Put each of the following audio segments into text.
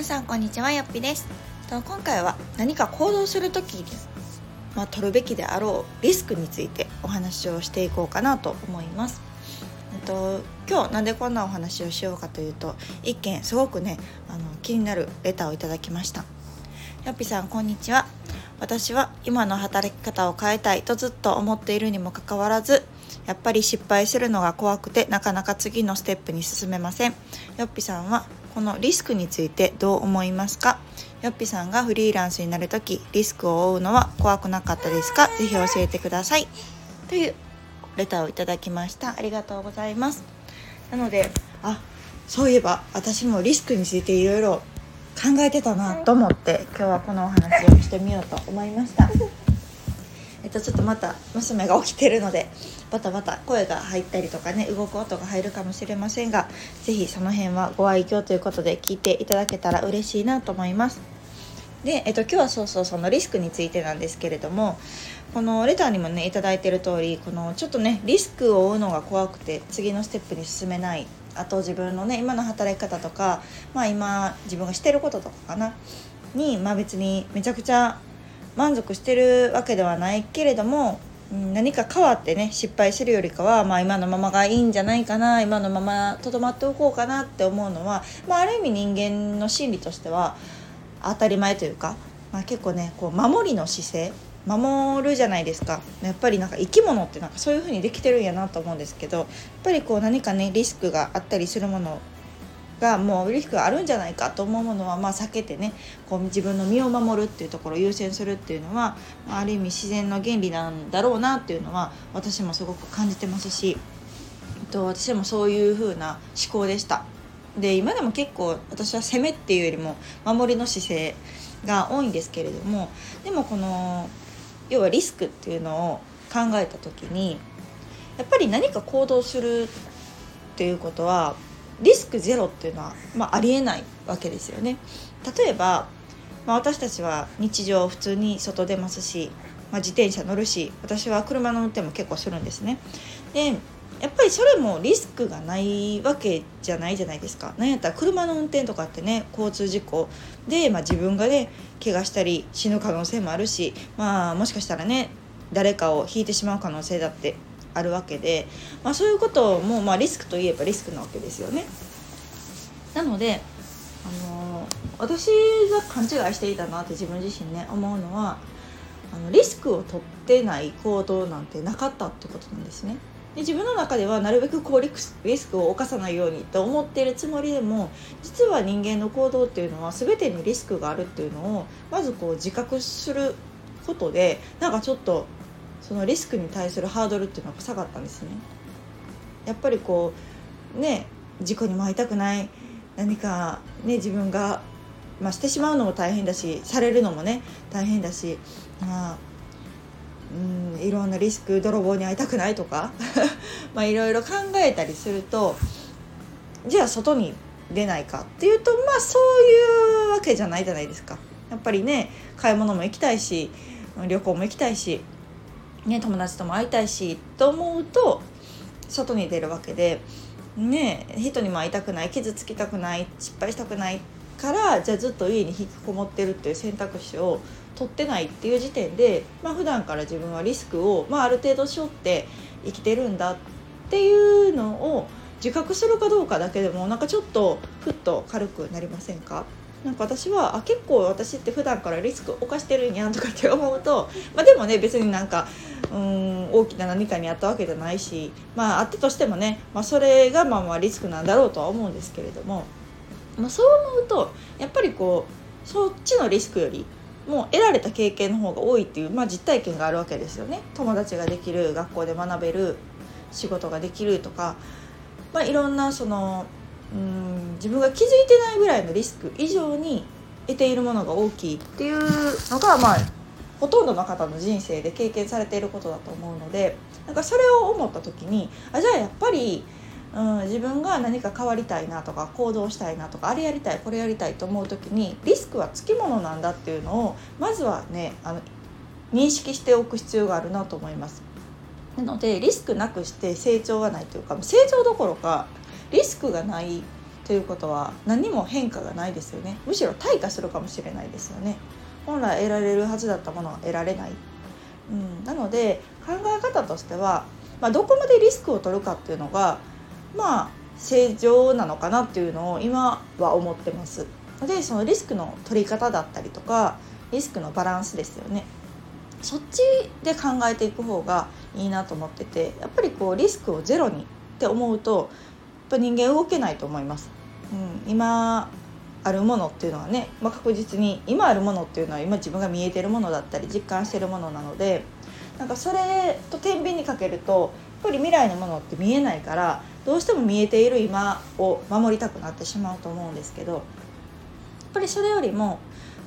皆さんこんにちはよっぴです。と今回は何か行動する時に、まあ、取るべきであろうリスクについてお話をしていこうかなと思います。と今日なんでこんなお話をしようかというと一件すごくねあの気になるレターをいただきました。よっぴさんこんにちは。私は今の働き方を変えたいとずっと思っているにもかかわらずやっぱり失敗するのが怖くてなかなか次のステップに進めません。よっぴさんはこのリスクについてどう思いますか？よっぴさんがフリーランスになる時リスクを負うのは怖くなかったですか？ぜひ教えてください。というレターをいただきました。ありがとうございます。なのであそういえば私もリスクについていろいろ考えてたなと思って今日はこのお話をしてみようと思いました。えっとちょっとまた娘が起きてるのでバタバタ声が入ったりとかね動く音が入るかもしれませんが是非その辺はご愛嬌ということで聞いていただけたら嬉しいなと思います。で、えっと、今日はそうそうそのリスクについてなんですけれどもこのレターにもね頂いてる通りこのちょっとねリスクを負うのが怖くて次のステップに進めないあと自分のね今の働き方とか、まあ、今自分がしてることとかかなに、まあ、別にめちゃくちゃ満足してるわけではないけれども何か変わってね失敗するよりかは、まあ、今のままがいいんじゃないかな今のままとどまっておこうかなって思うのは、まあ、ある意味人間の心理としては当たり前というか、まあ、結構ねこう守りの姿勢守るじゃないですか。やっぱりなんか生き物ってなんかそういう風にできてるんやなと思うんですけどやっぱりこう何かねリスクがあったりするものがもうリスクがあるんじゃないかと思うものはまあ避けてねこう自分の身を守るっていうところを優先するっていうのはある意味自然の原理なんだろうなっていうのは私もすごく感じてますしと私もそういう風な思考でした。で今でも結構私は攻めっていうよりも守りの姿勢が多いんですけれどもでもこの要はリスクっていうのを考えた時にやっぱり何か行動するっていうことはリスクゼロっていうのは、まあ、ありえないわけですよね。例えば、まあ、私たちは日常普通に外出ますし、まあ、自転車乗るし私は車の運転も結構するんですね。でやっぱりそれもリスクがないわけじゃないじゃないですか。なんやったら車の運転とかってね交通事故で、まあ、自分がね怪我したり死ぬ可能性もあるし、まあ、もしかしたらね誰かを引いてしまう可能性だってあるわけで、まあ、そういうことも、まあ、リスクといえばリスクなわけですよね。なので、あの私が勘違いしていたなって自分自身ね思うのはあのリスクを取ってない行動なんてなかったってことなんですね。で自分の中ではなるべくこうリスクを犯さないようにと思っているつもりでも実は人間の行動っていうのは全てにリスクがあるっていうのをまずこう自覚することでなんかちょっとそのリスクに対するハードルっていうのが下がったんですね。やっぱりこうね事故にも遭いたくない何かね自分が、まあ、してしまうのも大変だしされるのもね大変だしまあうんいろんなリスク泥棒に会いたくないとか まあいろいろ考えたりするとじゃあ外に出ないかっていうとまあそういうわけじゃないじゃないですか。やっぱりね買い物も行きたいし旅行も行きたいしね、友達とも会いたいしと思うと外に出るわけで、ね、人にも会いたくない傷つきたくない失敗したくないからじゃあずっと家に引きこもってるっていう選択肢を取ってないっていう時点で、まあ普段から自分はリスクを、まあ、ある程度背負って生きてるんだっていうのを自覚するかどうかだけでもなんかちょっとふっと軽くなりませんか？なんか私はあ結構私って普段からリスクを犯してるんやんとかって 思うと、まあ、でもね別になんかうん大きな何かにあったわけじゃないしまああったとしてもね、まあ、それがまあまあリスクなんだろうとは思うんですけれども、まあ、そう思うとやっぱりこうそっちのリスクよりもう得られた経験の方が多いっていう、まあ、実体験があるわけですよね。友達ができる学校で学べる仕事ができるとか、まあ、いろんなそのうん自分が気づいてないぐらいのリスク以上に得ているものが大きいっていうのがまあほとんどの方の人生で経験されていることだと思うのでなんかそれを思った時にあじゃあやっぱり、うん、自分が何か変わりたいなとか行動したいなとかあれやりたいこれやりたいと思う時にリスクはつきものなんだっていうのをまずはねあの認識しておく必要があるなと思います。なのでリスクなくして成長はないというか成長どころかリスクがないということは何も変化がないですよね。むしろ退化するかもしれないですよね。本来得られるはずだったものは得られない、うん、なので考え方としては、まあ、どこまでリスクを取るかっていうのがまあ正常なのかなっていうのを今は思ってます。でそのリスクの取り方だったりとかリスクのバランスですよね。そっちで考えていく方がいいなと思っててやっぱりこうリスクをゼロにって思うとぱ人間動けないと思います。うん、今あるものっていうのはね、まあ、確実に今あるものっていうのは今自分が見えてるものだったり実感してるものなのでなんかそれと天秤にかけるとやっぱり未来のものって見えないからどうしても見えている今を守りたくなってしまうと思うんですけどやっぱりそれよりも、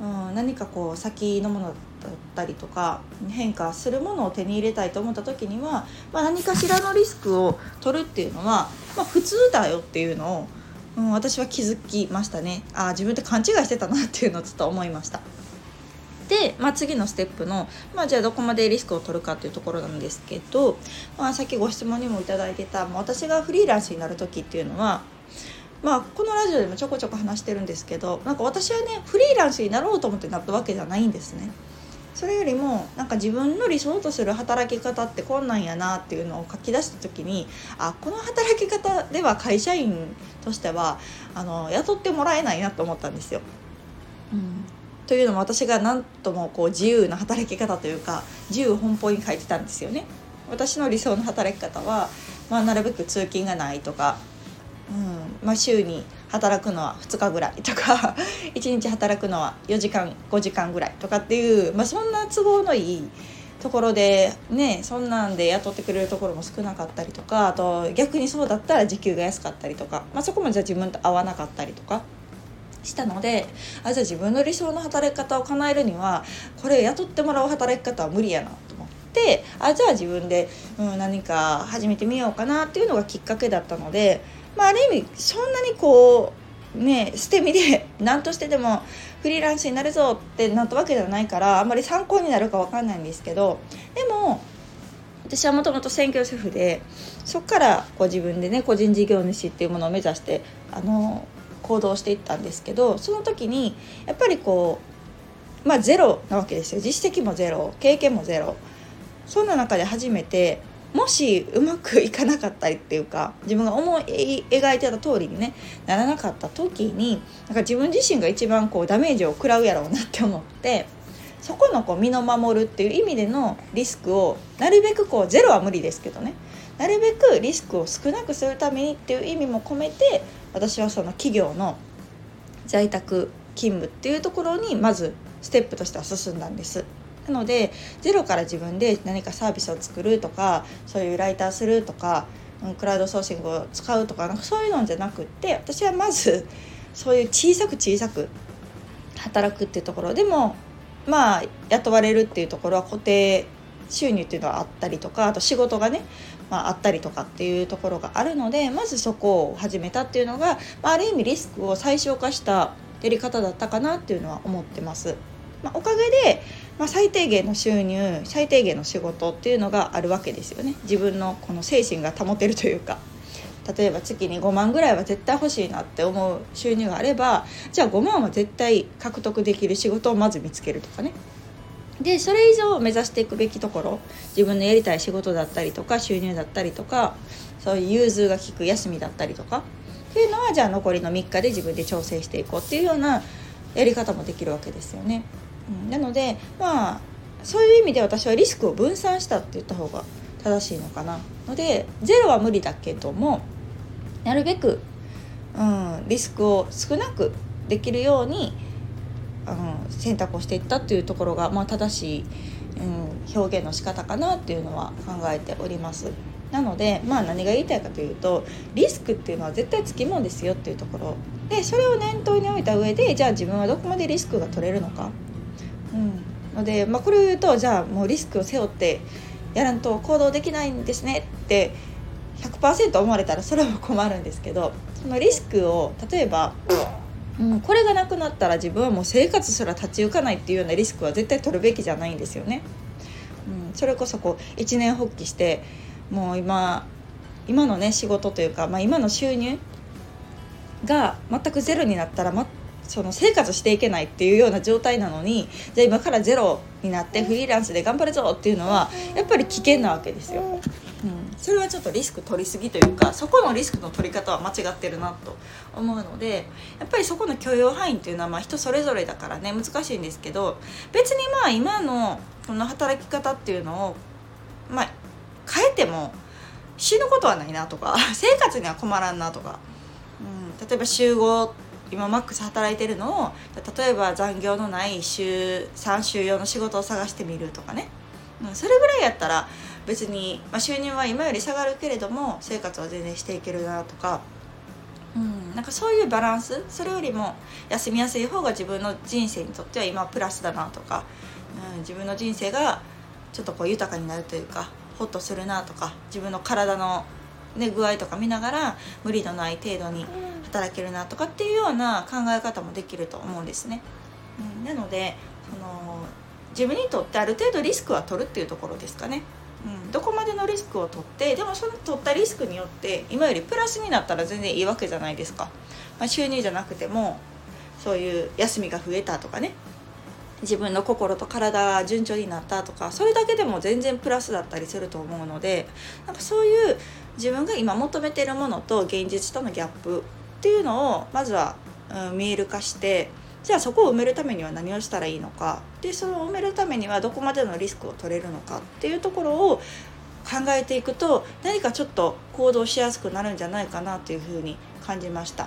うん、何かこう先のものったりとか変化するものを手に入れたいと思った時には、まあ、何かしらのリスクを取るっていうのは、まあ、普通だよっていうのをうん、私は気づきましたねあ自分って勘違いしてたなっていうのをちょっと思いましたで、まあ、次のステップの、まあ、じゃあどこまでリスクを取るかっていうところなんですけど、まあ、さっきご質問にも頂いてた、まあ、私がフリーランスになる時っていうのはまあ、このラジオでもちょこちょこ話してるんですけどなんか私はねフリーランスになろうと思ってなったわけじゃないんですね。それよりもなんか自分の理想とする働き方ってこんなんやなっていうのを書き出した時にあこの働き方では会社員としてはあの雇ってもらえないなと思ったんですよ。うん、というのも私が何ともこう自由な働き方というか自由奔放に書いてたんですよね。私の理想の働き方は、まあ、なるべく通勤がないとか、うんまあ、週に働くのは2日ぐらいとか 1日働くのは4時間5時間ぐらいとかっていう、まあ、そんな都合のいいところでねそんなんで雇ってくれるところも少なかったりとかあと逆にそうだったら時給が安かったりとか、まあ、そこもじゃあ自分と合わなかったりとか。したのであじゃあ自分の理想の働き方を叶えるにはこれ雇ってもらう働き方は無理やなと思ってあじゃあ自分で、うん、何か始めてみようかなっていうのがきっかけだったのでまあ、ある意味そんなにこうね捨て身で何としてでもフリーランスになるぞってなったわけではないからあんまり参考になるか分かんないんですけどでも私はもともと専業主婦でそこからこう自分でね個人事業主っていうものを目指してあの行動していったんですけどその時にやっぱりこうまあゼロなわけですよ。実績もゼロ経験もゼロ。そんな中で初めてもしうまくいかなかったりっていうか自分が思い描いてた通りにねならなかった時になんか自分自身が一番こうダメージを食らうやろうなって思ってそこのこう身の守るっていう意味でのリスクをなるべくこうゼロは無理ですけどねなるべくリスクを少なくするためにっていう意味も込めて私はその企業の在宅勤務っていうところにまずステップとしては進んだんです。なのでゼロから自分で何かサービスを作るとかそういうライターするとかクラウドソーシングを使うとかなんかそういうのじゃなくって私はまずそういう小さく小さく働くっていうところでもまあ雇われるっていうところは固定収入っていうのはあったりとかあと仕事がね、まあ、あったりとかっていうところがあるのでまずそこを始めたっていうのが、まあ、ある意味リスクを最小化したやり方だったかなっていうのは思ってます。まあ、おかげでまあ、最低限の収入最低限の仕事っていうのがあるわけですよね。自分のこの精神が保てるというか。例えば月に5万ぐらいは絶対欲しいなって思う収入があればじゃあ5万は絶対獲得できる仕事をまず見つけるとかね。でそれ以上目指していくべきところ自分のやりたい仕事だったりとか収入だったりとかそういう融通が利く休みだったりとかっていうのはじゃあ残りの3日で自分で調整していこうっていうようなやり方もできるわけですよね。なのでまあそういう意味で私はリスクを分散したって言った方が正しいのかな。のでゼロは無理だけどもなるべく、うん、リスクを少なくできるように、うん、選択をしていったっていうところが、まあ、正しい、うん、表現の仕方かなっていうのは考えております。なので、まあ、何が言いたいかというとリスクっていうのは絶対つきもんですよっていうところ。でそれを念頭に置いた上でじゃあ自分はどこまでリスクが取れるのか、ので、まあ、これを言うとじゃあもうリスクを背負ってやらんと行動できないんですねって100%思われたらそれは困るんですけどそのリスクを例えば、うん、これがなくなったら自分はもう生活すら立ち行かないっていうようなリスクは絶対取るべきじゃないんですよね。うん、それこそこう一年発起してもう今今のね仕事というか、まあ、今の収入が全くゼロになったら、その生活していけないっていうような状態なのにじゃあ今からゼロになってフリーランスで頑張るぞっていうのはやっぱり危険なわけですよ。うん、それはちょっとリスク取りすぎというかそこのリスクの取り方は間違ってるなと思うのでやっぱりそこの許容範囲っていうのはまあ人それぞれだからね難しいんですけど別にまあ今のこの働き方っていうのをまあ変えても死ぬことはないなとか 生活には困らんなとか、うん、例えば週5今マックス働いてるのを例えば残業のない週3週用の仕事を探してみるとかね、うん、それぐらいやったら別に、まあ、収入は今より下がるけれども生活は全然していけるなとか、うん、なんかそういうバランスそれよりも休みやすい方が自分の人生にとっては今プラスだなとか、うん、自分の人生がちょっとこう豊かになるというかホッとするなとか。自分の体の、ね、具合とか見ながら無理のない程度に働けるなとかっていうような考え方もできると思うんですね。うん、なのでその自分にとってある程度リスクは取るっていうところですかね。うん、どこまでのリスクを取ってでもその取ったリスクによって今よりプラスになったら全然いいわけじゃないですか、まあ、収入じゃなくてもそういう休みが増えたとかね自分の心と体が順調になったとかそれだけでも全然プラスだったりすると思うのでなんかそういう自分が今求めてるものと現実とのギャップっていうのをまずは、うん、見える化してじゃあそこを埋めるためには何をしたらいいのかでその埋めるためにはどこまでのリスクを取れるのかっていうところを考えていくと何かちょっと行動しやすくなるんじゃないかなというふうに感じました。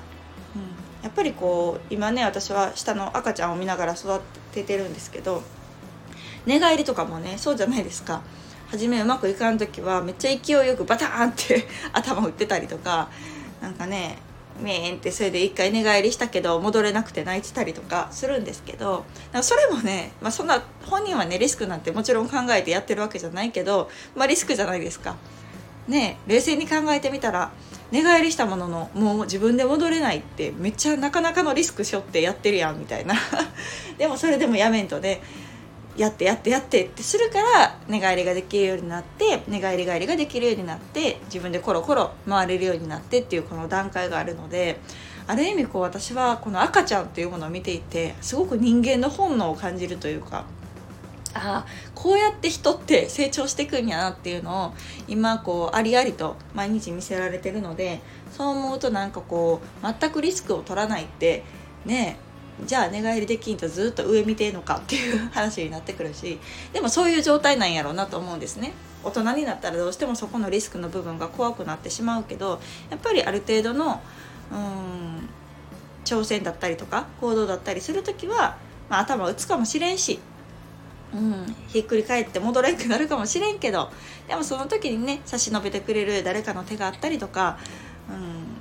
うんやっぱりこう今ね私は下の赤ちゃんを見ながら育ててるんですけど寝返りとかもねそうじゃないですか初めうまくいかん時はめっちゃ勢いよくバターンって 頭打ってたりとかなんかねメーンってそれで一回寝返りしたけど戻れなくて泣いてたりとかするんですけどそれもね、まあ、そんな本人はねリスクなんてもちろん考えてやってるわけじゃないけど、まあ、リスクじゃないですか。ね冷静に考えてみたら寝返りしたもののもう自分で戻れないってめっちゃなかなかのリスクしょってやってるやんみたいな。でもそれでもやめんとね。やってやってやってってするから寝返りができるようになって寝返り返りができるようになって自分でコロコロ回れるようになってっていうこの段階があるのである意味こう私はこの赤ちゃんっていうものを見ていてすごく人間の本能を感じるというかああこうやって人って成長していくんやなっていうのを今こうありありと毎日見せられてるのでそう思うとなんかこう全くリスクを取らないってねえじゃあ寝返りできんとずっと上見てんのかっていう話になってくるしでもそういう状態なんやろうなと思うんですね。大人になったらどうしてもそこのリスクの部分が怖くなってしまうけどやっぱりある程度のうん挑戦だったりとか行動だったりする時は、まあ、頭打つかもしれんしうん、ひっくり返って戻れんくなるかもしれんけどでもその時にね差し伸べてくれる誰かの手があったりとか、うん、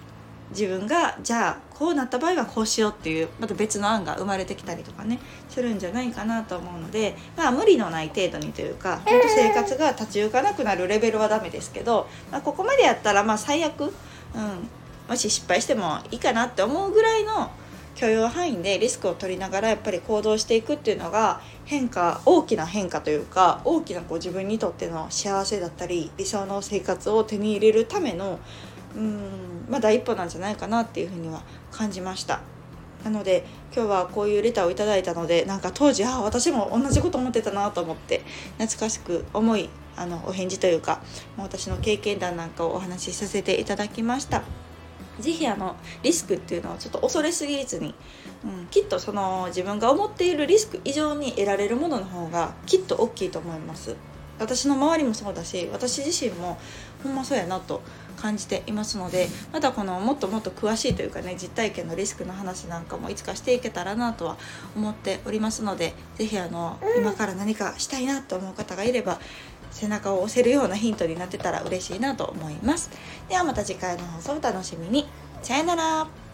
自分がじゃあこうなった場合はこうしようっていうまた別の案が生まれてきたりとかねするんじゃないかなと思うのでまあ無理のない程度にというか本当生活が立ち行かなくなるレベルはダメですけど、まあ、ここまでやったらまあ最悪、うん、もし失敗してもいいかなって思うぐらいの許容範囲でリスクを取りながらやっぱり行動していくっていうのが変化大きな変化というか大きなこう自分にとっての幸せだったり理想の生活を手に入れるためのうんまあ第一歩なんじゃないかなっていうふうには感じました。なので今日はこういうレターをいただいたのでなんか当時あ私も同じこと思ってたなと思って懐かしく思いあのお返事というか私の経験談なんかをお話しさせていただきました。是非あのリスクっていうのをちょっと恐れすぎずに、うん、きっとその自分が思っているリスク以上に得られるものの方がきっと大きいと思います。私の周りもそうだし私自身もほんまそうやなと感じていますのでまたこのもっともっと詳しいというかね実体験のリスクの話なんかもいつかしていけたらなとは思っておりますので是非あの今から何かしたいなと思う方がいれば背中を押せるようなヒントになってたら嬉しいなと思います。ではまた次回の放送をお楽しみに。さよなら。